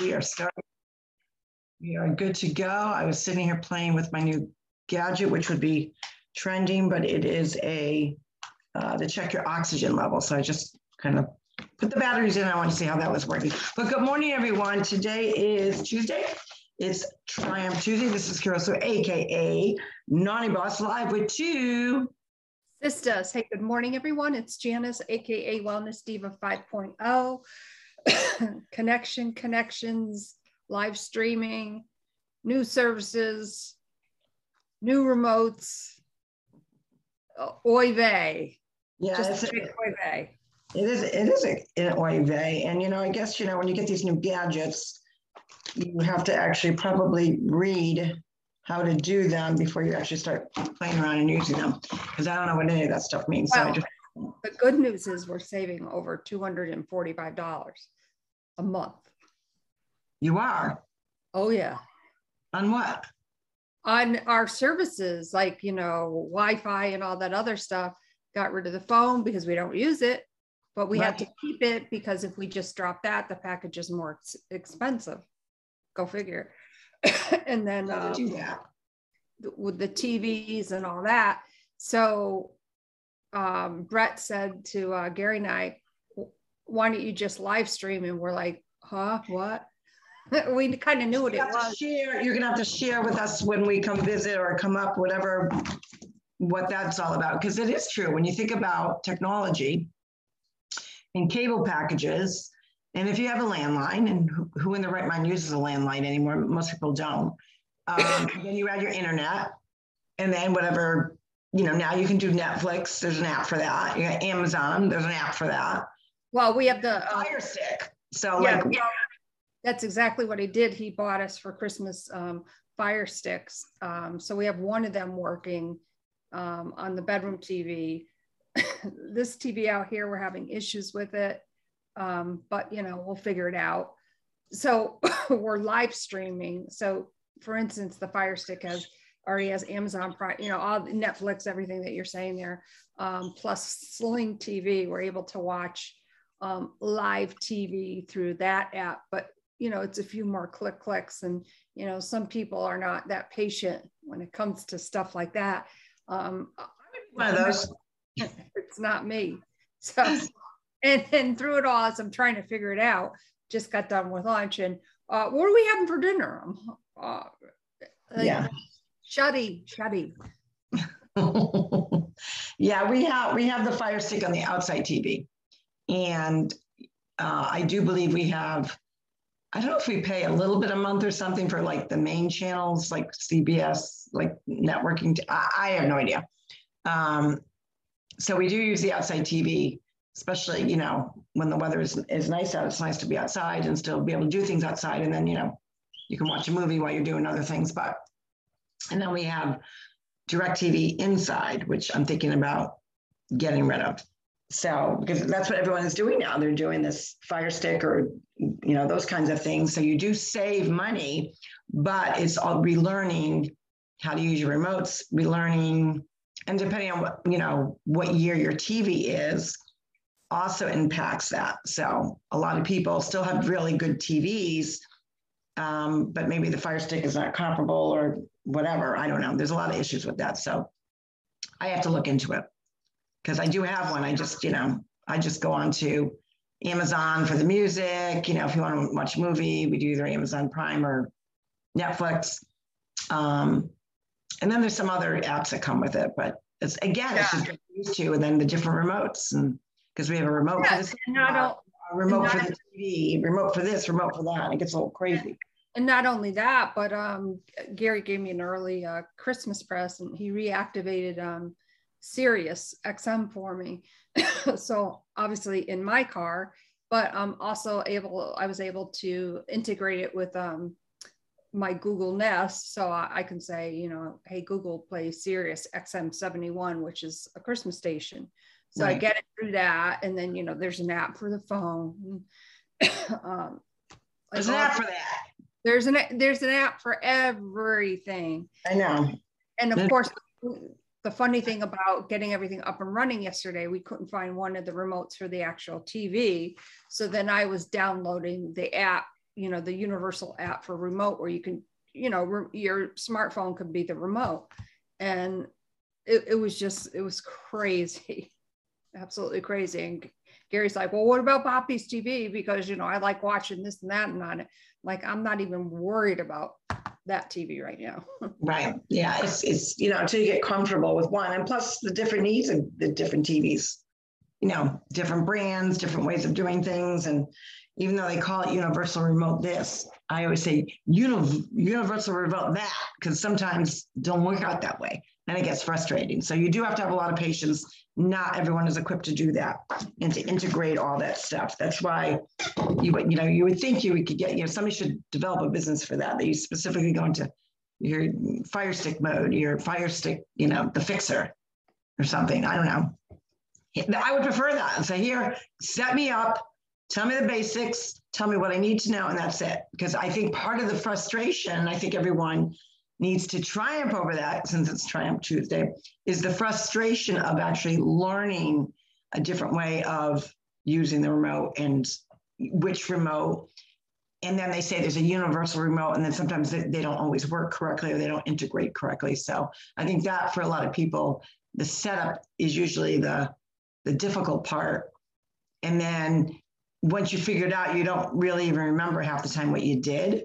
We are starting. We are good to go. I was sitting here playing with my new gadget, which would be trending, but it is a uh, to check your oxygen level. So I just kind of put the batteries in. I want to see how that was working. But good morning, everyone. Today is Tuesday. It's Triumph Tuesday. This is Caroso, aka Naughty Boss, live with two sisters. Hey, good morning, everyone. It's Janice, aka Wellness Diva 5.0. connection, connections, live streaming, new services, new remotes, oy vey. Yeah, Just oy vey. It is, it is an oy vey. And, you know, I guess, you know, when you get these new gadgets, you have to actually probably read how to do them before you actually start playing around and using them. Because I don't know what any of that stuff means. Well, so just... the good news is we're saving over $245 a month. You are? Oh, yeah. On what? On our services, like, you know, Wi Fi and all that other stuff. Got rid of the phone because we don't use it, but we right. have to keep it because if we just drop that, the package is more ex- expensive. Go figure. and then uh, do that with the TVs and all that. So um, Brett said to uh, Gary and I, why don't you just live stream? And we're like, huh, what? we kind of knew what it was. Share, you're gonna have to share with us when we come visit or come up, whatever, what that's all about. Because it is true when you think about technology and cable packages, and if you have a landline, and who, who in the right mind uses a landline anymore? Most people don't. Um, then you add your internet, and then whatever you know. Now you can do Netflix. There's an app for that. You got Amazon. There's an app for that. Well, we have the uh, Fire Stick. So yeah, like, yeah, that's exactly what he did. He bought us for Christmas um, Fire Sticks. Um, so we have one of them working um, on the bedroom TV. this TV out here, we're having issues with it, um, but you know we'll figure it out. So we're live streaming. So for instance, the Fire Stick has already has Amazon Prime, you know, all Netflix, everything that you're saying there, um, plus Sling TV. We're able to watch um, live TV through that app, but you know, it's a few more click clicks and, you know, some people are not that patient when it comes to stuff like that. Um, One of those. It's not me. So, and, and through it all, as I'm trying to figure it out, just got done with lunch and uh, what are we having for dinner? Uh, yeah. Shuddy, shuddy. yeah, we have we have the fire stick on the outside TV. And uh, I do believe we have, I don't know if we pay a little bit a month or something for like the main channels, like CBS, like networking. T- I, I have no idea. Um, so we do use the outside TV, especially, you know, when the weather is, is nice out, it's nice to be outside and still be able to do things outside. And then, you know, you can watch a movie while you're doing other things. But, and then we have DirecTV inside, which I'm thinking about getting rid of. So, because that's what everyone is doing now, they're doing this fire stick or, you know, those kinds of things. So you do save money, but it's all relearning how to use your remotes, relearning, and depending on what, you know, what year your TV is, also impacts that. So a lot of people still have really good TVs, um, but maybe the Fire Stick is not comparable or whatever. I don't know. There's a lot of issues with that. So I have to look into it because I do have one. I just, you know, I just go on to Amazon for the music. You know, if you want to watch a movie, we do either Amazon Prime or Netflix. Um, and then there's some other apps that come with it, but it's again, yeah. it's just used to, and then the different remotes, and because we have a remote yeah, for this, not all, a remote for the TV, remote for this, remote for that, it gets a little crazy. And not only that, but um, Gary gave me an early uh, Christmas present. He reactivated um, Sirius XM for me. so obviously in my car, but I'm also able, I was able to integrate it with um, my Google Nest. So I, I, can say, you know, hey, Google, play Sirius XM 71, which is a Christmas station. So right. I get it through that. And then, you know, there's an app for the phone. um, there's an app for that. There's an there's an app for everything. I know. And of course, the funny thing about getting everything up and running yesterday, we couldn't find one of the remotes for the actual TV. So then I was downloading the app you know, the universal app for remote where you can, you know, re- your smartphone could be the remote. And it, it was just, it was crazy, absolutely crazy. And Gary's like, well, what about Poppy's TV? Because, you know, I like watching this and that and on it. Like, I'm not even worried about that TV right now. right. Yeah. It's, it's, you know, until you get comfortable with one and plus the different needs of the different TVs, you know, different brands, different ways of doing things. And even though they call it universal remote this, I always say uni- universal remote that because sometimes don't work out that way and it gets frustrating. So you do have to have a lot of patience. Not everyone is equipped to do that and to integrate all that stuff. That's why you would, you know, you would think you could get, you know, somebody should develop a business for that. That you specifically go into your fire stick mode, your fire stick, you know, the fixer or something. I don't know. I would prefer that say, here, set me up, tell me the basics, tell me what I need to know, and that's it. Because I think part of the frustration, I think everyone needs to triumph over that since it's Triumph Tuesday, is the frustration of actually learning a different way of using the remote and which remote. And then they say there's a universal remote, and then sometimes they, they don't always work correctly or they don't integrate correctly. So I think that for a lot of people, the setup is usually the the difficult part. And then once you figure it out, you don't really even remember half the time what you did.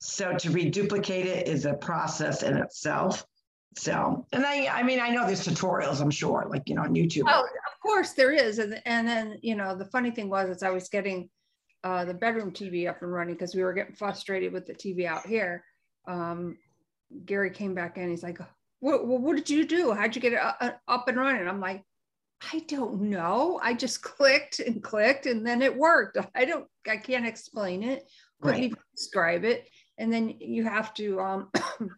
So to reduplicate it is a process in itself. So, and I, I mean, I know there's tutorials, I'm sure, like, you know, on YouTube. Oh, of course there is. And, and then, you know, the funny thing was, is I was getting uh, the bedroom TV up and running because we were getting frustrated with the TV out here. Um, Gary came back in, he's like, what, what did you do? How'd you get it up and running? I'm like, I don't know. I just clicked and clicked and then it worked. I don't, I can't explain it. Couldn't right. even describe it. And then you have to um,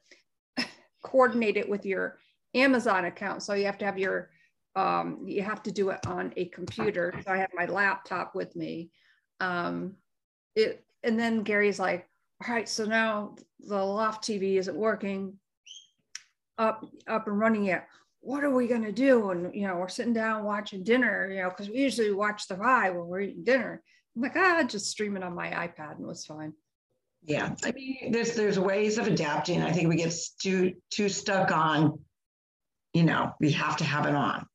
coordinate it with your Amazon account. So you have to have your, um, you have to do it on a computer. So I have my laptop with me. Um, it, and then Gary's like, all right, so now the loft TV isn't working up, up and running yet what are we going to do? And, you know, we're sitting down watching dinner, you know, because we usually watch the Vibe when we're eating dinner. I'm like, ah, just stream it on my iPad and it was fine. Yeah. I mean, there's, there's ways of adapting. I think we get too, too stuck on, you know, we have to have it on.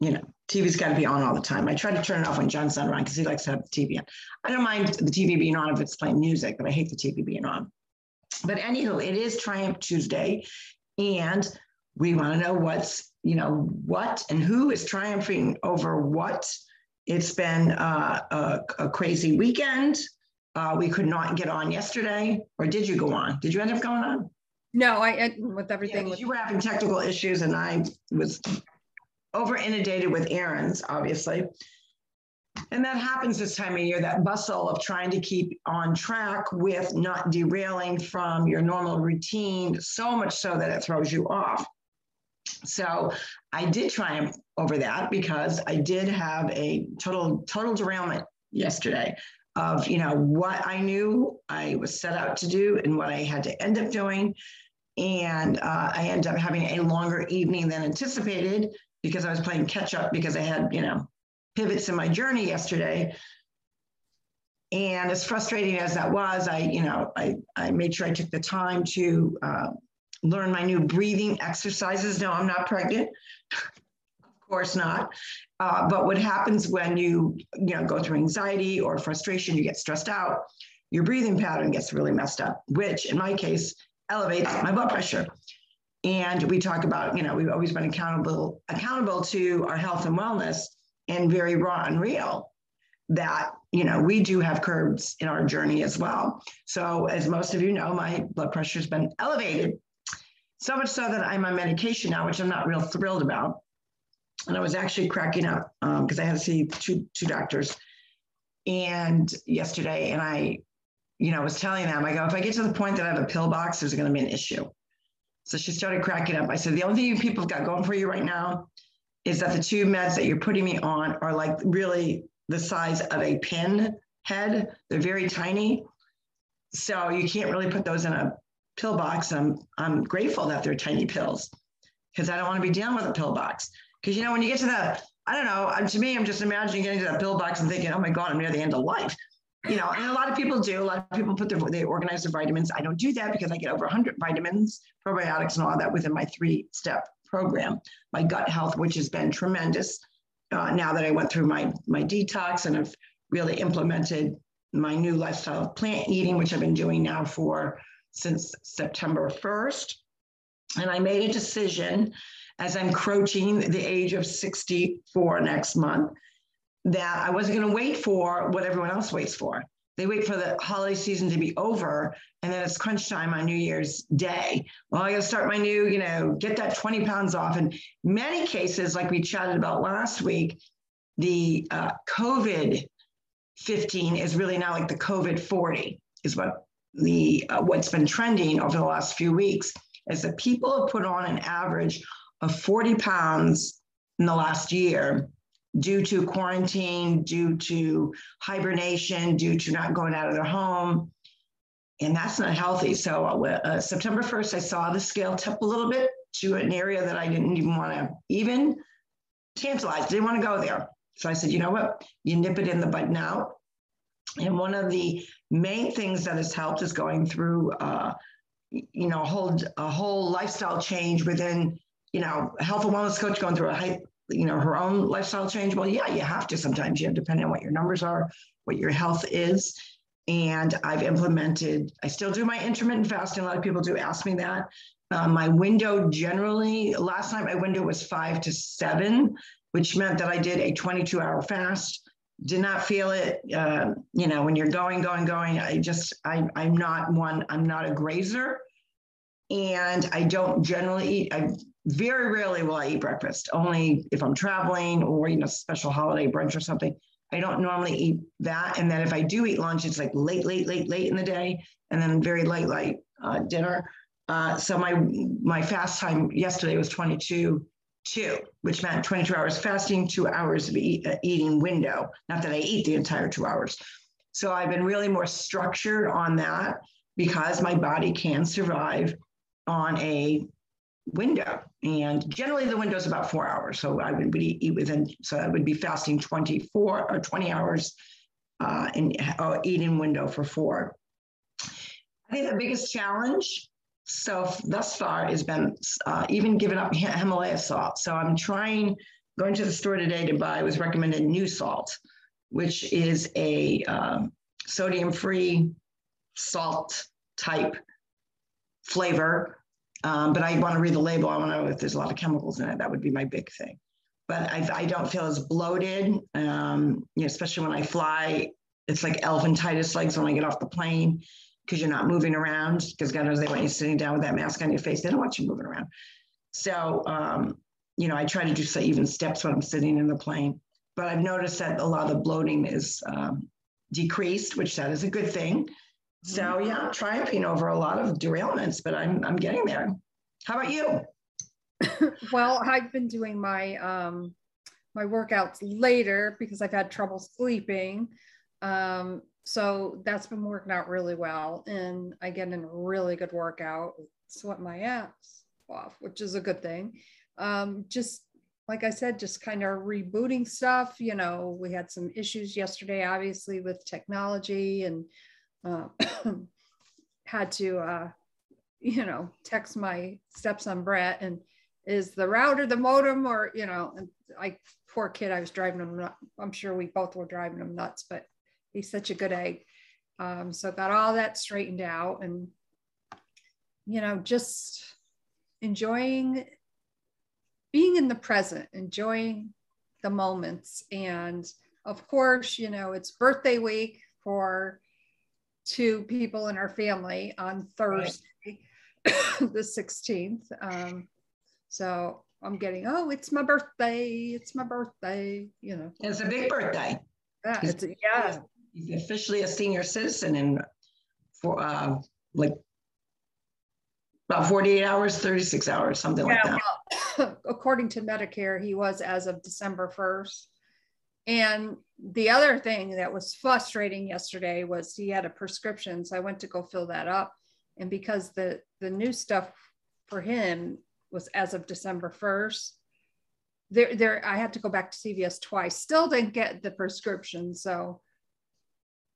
You know, TV's got to be on all the time. I try to turn it off when John's not around because he likes to have the TV on. I don't mind the TV being on if it's playing music, but I hate the TV being on. But anywho, it is Triumph Tuesday. And we want to know what's, you know, what and who is triumphing over what. It's been uh, a, a, crazy weekend. Uh, we could not get on yesterday, or did you go on? Did you end up going on? No, I with everything. Yeah, with- you were having technical issues, and I was over inundated with errands, obviously. And that happens this time of year, that bustle of trying to keep on track with not derailing from your normal routine, so much so that it throws you off. So I did triumph over that because I did have a total total derailment yesterday of you know what I knew I was set out to do and what I had to end up doing, and uh, I ended up having a longer evening than anticipated because I was playing catch up because I had you know pivots in my journey yesterday. And as frustrating as that was, I you know I I made sure I took the time to uh, learn my new breathing exercises. No, I'm not pregnant. of course not. Uh, but what happens when you, you know, go through anxiety or frustration, you get stressed out, your breathing pattern gets really messed up, which in my case elevates my blood pressure. And we talk about, you know, we've always been accountable accountable to our health and wellness and very raw and real that you know we do have curbs in our journey as well so as most of you know my blood pressure has been elevated so much so that I'm on medication now, which I'm not real thrilled about. And I was actually cracking up because um, I had to see two two doctors, and yesterday, and I, you know, was telling them, I go, if I get to the point that I have a pill box, there's going to be an issue. So she started cracking up. I said, the only thing you people have got going for you right now is that the two meds that you're putting me on are like really the size of a pin head. They're very tiny. So you can't really put those in a pill box. I'm I'm grateful that they're tiny pills because I don't want to be dealing with a pill box. Because you know when you get to that, I don't know. To me, I'm just imagining getting to that pill box and thinking, oh my god, I'm near the end of life. you know, and a lot of people do. A lot of people put their they organize their vitamins. I don't do that because I get over 100 vitamins, probiotics, and all that within my three-step program. My gut health, which has been tremendous. Uh, now that I went through my my detox and have really implemented my new lifestyle of plant eating, which I've been doing now for since September 1st. And I made a decision as I'm approaching the age of 64 next month that I wasn't going to wait for what everyone else waits for. They wait for the holiday season to be over, and then it's crunch time on New Year's Day. Well, I got to start my new, you know, get that 20 pounds off. And many cases, like we chatted about last week, the uh, COVID 15 is really now like the COVID 40, is what the uh, what's been trending over the last few weeks. Is that people have put on an average of 40 pounds in the last year due to quarantine, due to hibernation, due to not going out of their home. And that's not healthy. So uh, September 1st, I saw the scale tip a little bit to an area that I didn't even want to even tantalize, didn't want to go there. So I said, you know what? You nip it in the bud now. And one of the main things that has helped is going through, uh, you know, a whole, a whole lifestyle change within, you know, health and wellness coach going through a high, you know, her own lifestyle change? Well, yeah, you have to sometimes, you know, depending on what your numbers are, what your health is. And I've implemented, I still do my intermittent fasting. A lot of people do ask me that. Uh, my window generally, last night my window was five to seven, which meant that I did a 22 hour fast. Did not feel it. Uh, you know, when you're going, going, going, I just, I, I'm not one, I'm not a grazer. And I don't generally eat, I very rarely will I eat breakfast, only if I'm traveling or, you know, special holiday brunch or something. I don't normally eat that. And then if I do eat lunch, it's like late, late, late, late in the day, and then very late, late uh, dinner. Uh, so my my fast time yesterday was 22 two, which meant 22 hours fasting, two hours of eat, uh, eating window. Not that I eat the entire two hours. So I've been really more structured on that because my body can survive on a window. And generally the window is about four hours. So I would eat within, so I would be fasting 24 or 20 hours uh, and uh, eating window for four. I think the biggest challenge so thus far has been uh, even giving up Himalaya salt. So I'm trying, going to the store today to buy, was recommended new salt, which is a um, sodium-free salt type flavor um, but I want to read the label. I want to know if there's a lot of chemicals in it. That would be my big thing. But I, I don't feel as bloated, um, you know, especially when I fly. It's like elephantitis legs when I get off the plane because you're not moving around. Because God knows they want you sitting down with that mask on your face. They don't want you moving around. So, um, you know, I try to do so even steps when I'm sitting in the plane. But I've noticed that a lot of the bloating is um, decreased, which that is a good thing. So yeah, triumphing over a lot of derailments, but I'm I'm getting there. How about you? well, I've been doing my um my workouts later because I've had trouble sleeping. Um, so that's been working out really well. And I get in a really good workout, sweat my ass off, which is a good thing. Um, just like I said, just kind of rebooting stuff. You know, we had some issues yesterday, obviously, with technology and uh, had to, uh, you know, text my stepson Brett and is the router the modem or, you know, and I, poor kid, I was driving him nuts. I'm sure we both were driving him nuts, but he's such a good egg. Um, so got all that straightened out and, you know, just enjoying being in the present, enjoying the moments. And of course, you know, it's birthday week for two people in our family on Thursday, right. the 16th. Um, so I'm getting, oh, it's my birthday. It's my birthday. You know, it's a big birthday. Yeah, he's, it's, yeah. He's officially a senior citizen and for uh, like about 48 hours, 36 hours, something yeah, like that. Well, according to Medicare, he was as of December 1st. And the other thing that was frustrating yesterday was he had a prescription. So I went to go fill that up. And because the, the new stuff for him was as of December 1st, there, there, I had to go back to CVS twice. Still didn't get the prescription. So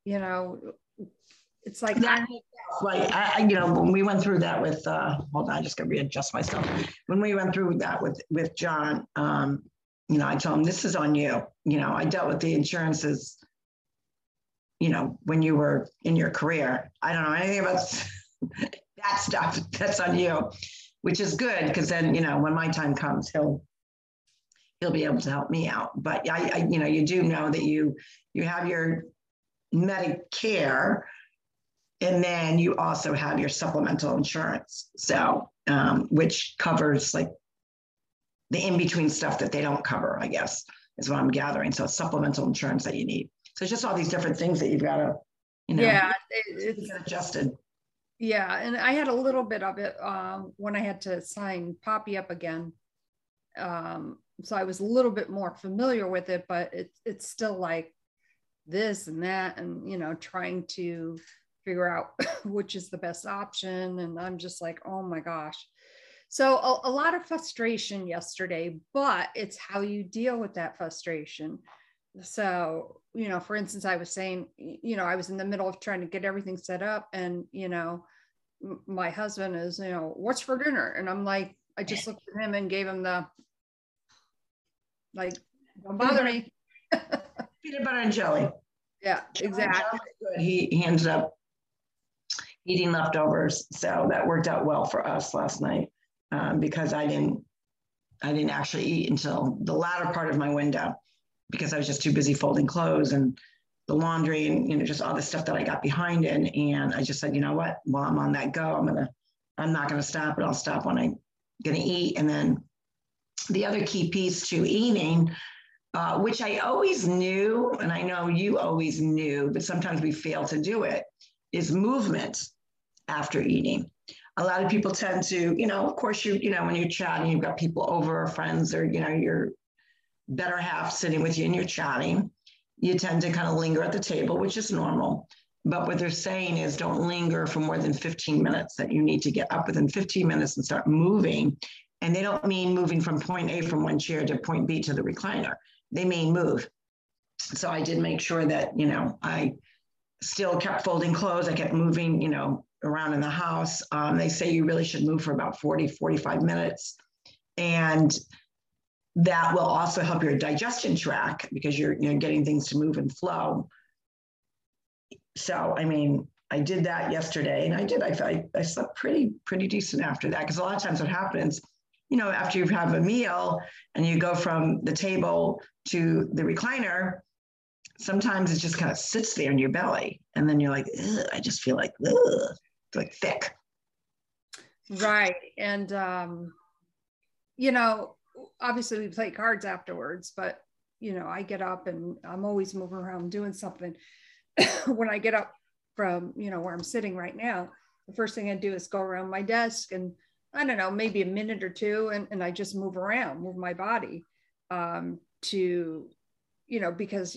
you know, it's like I, I- you know, when we went through that with, uh, hold on, I just gotta readjust myself. When we went through that with, with John, um, you know, I told him, this is on you. You know, I dealt with the insurances, you know, when you were in your career. I don't know anything about that stuff. That's on you, which is good, because then, you know, when my time comes, he'll, he'll be able to help me out. But I, I, you know, you do know that you, you have your Medicare, and then you also have your supplemental insurance. So, um, which covers like the in between stuff that they don't cover, I guess, is what I'm gathering. So, it's supplemental insurance that you need. So, it's just all these different things that you've got to, you know, yeah, it- it's adjusted. Yeah, and I had a little bit of it um, when I had to sign Poppy up again. Um, so I was a little bit more familiar with it, but it's it's still like this and that, and you know, trying to figure out which is the best option. And I'm just like, oh my gosh. So a, a lot of frustration yesterday, but it's how you deal with that frustration. So, you know, for instance, I was saying, you know, I was in the middle of trying to get everything set up, and, you know, my husband is, you know, what's for dinner? And I'm like, I just looked at him and gave him the, like, don't bother me. Peanut butter and jelly. Yeah, exactly. He ended up eating leftovers. So that worked out well for us last night um, because I didn't I didn't actually eat until the latter part of my window because I was just too busy folding clothes and the laundry and you know just all the stuff that I got behind in. And I just said, you know what? While I'm on that go, I'm gonna I'm not gonna stop, but I'll stop when I'm gonna eat. And then the other key piece to eating uh, which I always knew, and I know you always knew, but sometimes we fail to do it, is movement after eating. A lot of people tend to, you know, of course, you, you know, when you're chatting, you've got people over, or friends, or, you know, your better half sitting with you and you're chatting. You tend to kind of linger at the table, which is normal. But what they're saying is don't linger for more than 15 minutes, that you need to get up within 15 minutes and start moving. And they don't mean moving from point A from one chair to point B to the recliner they mean move. So I did make sure that, you know, I still kept folding clothes. I kept moving, you know, around in the house. Um, they say you really should move for about 40, 45 minutes. And that will also help your digestion track because you're, you're getting things to move and flow. So, I mean, I did that yesterday and I did, I, I, I slept pretty, pretty decent after that. Cause a lot of times what happens, you know, after you have a meal and you go from the table to the recliner, sometimes it just kind of sits there in your belly. And then you're like, I just feel like, ugh, like thick. Right. And, um, you know, obviously we play cards afterwards, but, you know, I get up and I'm always moving around doing something. when I get up from, you know, where I'm sitting right now, the first thing I do is go around my desk and I don't know, maybe a minute or two, and, and I just move around, move my body um, to, you know, because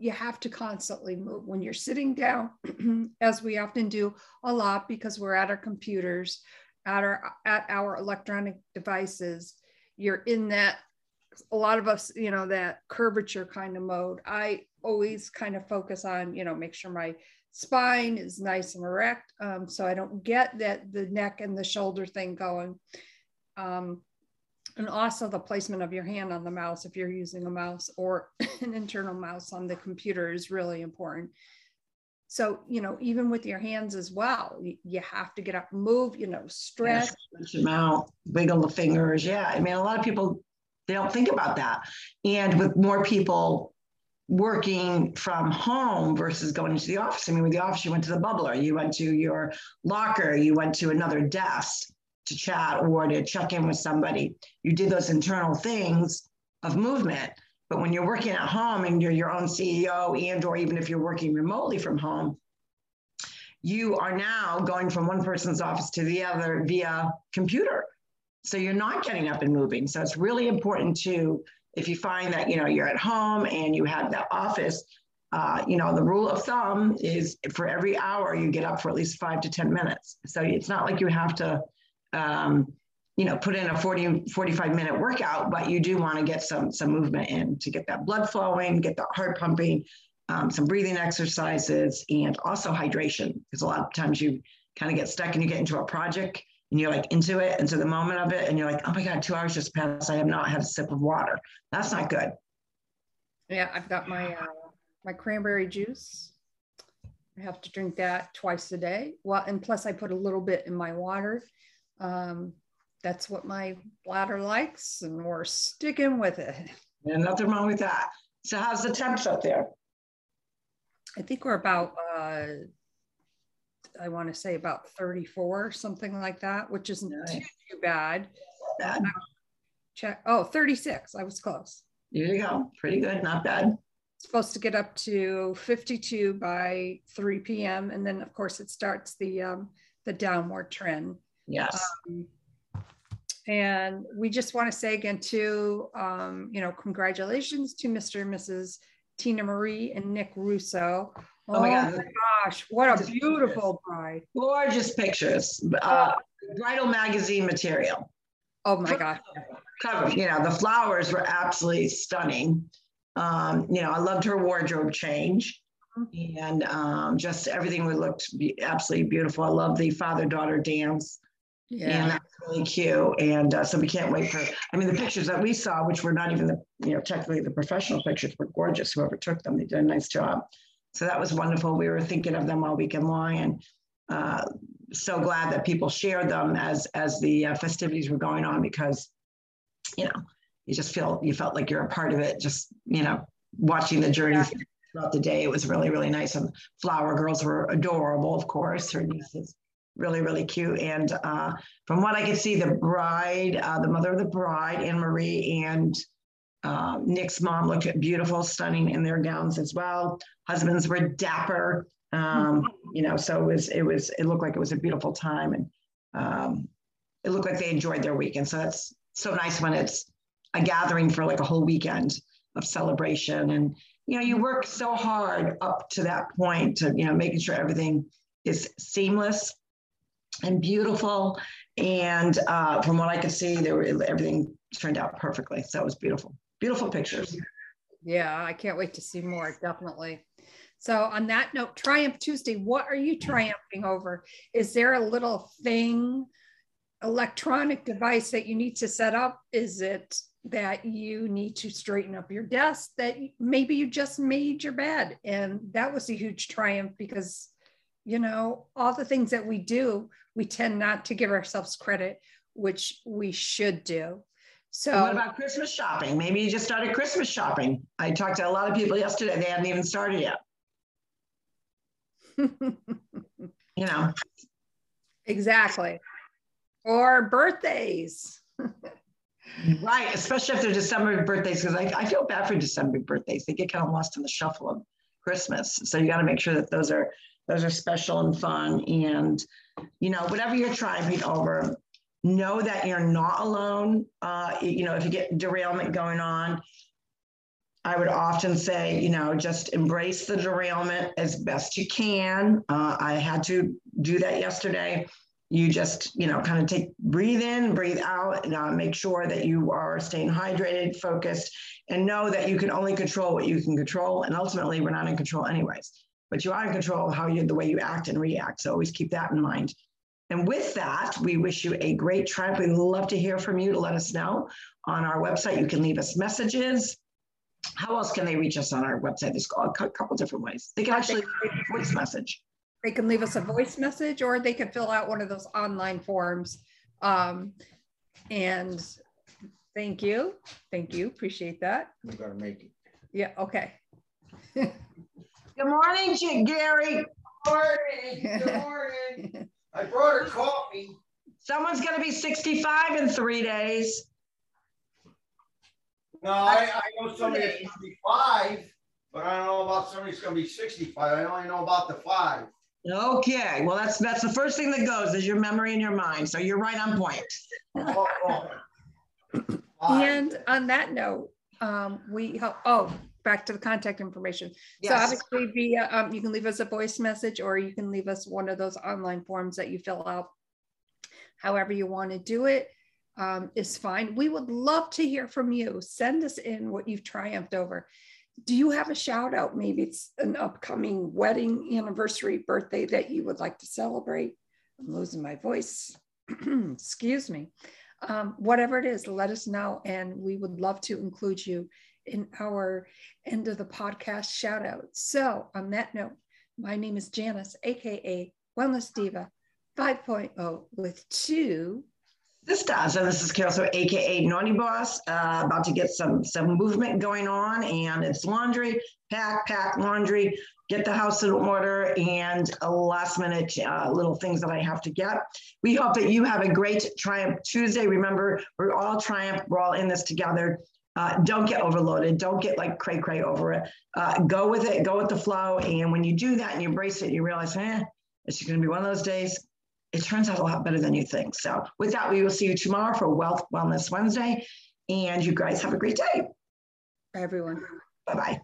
you have to constantly move when you're sitting down, as we often do a lot because we're at our computers, at our at our electronic devices. You're in that. A lot of us, you know, that curvature kind of mode. I always kind of focus on, you know, make sure my spine is nice and erect um, so i don't get that the neck and the shoulder thing going um, and also the placement of your hand on the mouse if you're using a mouse or an internal mouse on the computer is really important so you know even with your hands as well you, have to get up move you know stretch Stretch them out, wiggle the fingers. Yeah. I mean, a lot of people, they don't think about that. And with more people working from home versus going into the office. I mean, with the office, you went to the bubbler, you went to your locker, you went to another desk to chat or to check in with somebody. You did those internal things of movement. But when you're working at home and you're your own CEO, and or even if you're working remotely from home, you are now going from one person's office to the other via computer. So you're not getting up and moving. So it's really important to if you find that you know you're at home and you have the office uh, you know the rule of thumb is for every hour you get up for at least five to ten minutes so it's not like you have to um, you know put in a 40 45 minute workout but you do want to get some some movement in to get that blood flowing get the heart pumping um, some breathing exercises, and also hydration. Because a lot of times you kind of get stuck and you get into a project and you're like into it, into the moment of it, and you're like, oh my God, two hours just passed. I have not had a sip of water. That's not good. Yeah, I've got my uh, my cranberry juice. I have to drink that twice a day. Well, and plus I put a little bit in my water. Um, that's what my bladder likes, and we're sticking with it. And nothing wrong with that. So how's the temps up there? I think we're about uh, I want to say about 34, something like that, which isn't nice. too, too bad. bad. Check. Oh, 36. I was close. There you go. Pretty good. Not bad. supposed to get up to 52 by 3 p.m. And then of course it starts the um, the downward trend. Yes. Um, and we just want to say again too, um, you know, congratulations to Mr. and Mrs. Tina Marie and Nick Russo Oh, my, oh my gosh, what a beautiful bride. Gorgeous pictures. Uh, bridal magazine material. Oh my gosh. Cover, you know, the flowers were absolutely stunning. Um, you know, I loved her wardrobe change mm-hmm. and um, just everything would looked be absolutely beautiful. I love the father daughter dance. Yeah. And that's really cute. And uh, so we can't wait for, I mean, the pictures that we saw, which were not even the, you know, technically the professional pictures were gorgeous. Whoever took them, they did a nice job. So that was wonderful. We were thinking of them all weekend long and uh, so glad that people shared them as as the uh, festivities were going on because, you know, you just feel you felt like you're a part of it. Just you know, watching the journey yeah. throughout the day, it was really really nice. And Flower Girls were adorable, of course. Her nieces really really cute. And uh, from what I could see, the bride, uh, the mother of the bride, Anne Marie, and uh, Nick's mom looked beautiful, stunning in their gowns as well. Husbands were dapper, um, you know. So it was, it was, it looked like it was a beautiful time, and um, it looked like they enjoyed their weekend. So that's so nice when it's a gathering for like a whole weekend of celebration, and you know, you work so hard up to that point to you know making sure everything is seamless and beautiful. And uh, from what I could see, there were everything turned out perfectly. So it was beautiful beautiful pictures. Yeah, I can't wait to see more, definitely. So, on that note, Triumph Tuesday, what are you triumphing over? Is there a little thing, electronic device that you need to set up? Is it that you need to straighten up your desk, that maybe you just made your bed? And that was a huge triumph because, you know, all the things that we do, we tend not to give ourselves credit, which we should do. So what about Christmas shopping? Maybe you just started Christmas shopping. I talked to a lot of people yesterday. They hadn't even started yet. you know. Exactly. Or birthdays. right, especially if they're December birthdays, because I, I feel bad for December birthdays. They get kind of lost in the shuffle of Christmas. So you got to make sure that those are those are special and fun. And you know, whatever you're trying over, know that you're not alone. Uh, you know, if you get derailment going on, I would often say, you know, just embrace the derailment as best you can. Uh, I had to do that yesterday. You just, you know, kind of take, breathe in, breathe out, and uh, make sure that you are staying hydrated, focused, and know that you can only control what you can control. And ultimately, we're not in control, anyways. But you are in control of how you, the way you act and react. So always keep that in mind. And with that, we wish you a great trip. We'd love to hear from you to let us know on our website. You can leave us messages. How else can they reach us on our website? There's a couple different ways. They can actually leave a voice message. They can leave us a voice message or they can fill out one of those online forms. Um, and thank you. Thank you. Appreciate that. We gotta make it. Yeah, okay. Good morning, Gary. Good morning. Good morning. I brought her coffee. Someone's going to be 65 in three days. No, I, I know somebody that's going to be five, but I don't know about somebody that's going to be 65. I only know about the five. Okay, well that's that's the first thing that goes is your memory and your mind. So you're right on point. Oh, oh. and on that note, um, we help. Oh, back to the contact information. Yes. So obviously via, um, you can leave us a voice message or you can leave us one of those online forms that you fill out. However you want to do it um, is fine. We would love to hear from you. Send us in what you've triumphed over. do you have a shout out? Maybe it's an upcoming wedding anniversary, birthday that you would like to celebrate. I'm losing my voice. Excuse me. Um, whatever it is, let us know. And we would love to include you in our end of the podcast shout out. So, on that note, my name is Janice, AKA Wellness Diva 5.0 with two sisters. And this is Carol, so AKA Naughty Boss, uh, about to get some, some movement going on. And it's laundry, pack, pack, laundry, get the house in order, and a last minute uh, little things that I have to get. We hope that you have a great Triumph Tuesday. Remember, we're all Triumph, we're all in this together. Uh, don't get overloaded. Don't get like cray cray over it. Uh, go with it. Go with the flow. And when you do that and you embrace it, you realize, eh, it's going to be one of those days. It turns out a lot better than you think. So, with that, we will see you tomorrow for Wealth Wellness Wednesday. And you guys have a great day. Bye, everyone. Bye bye.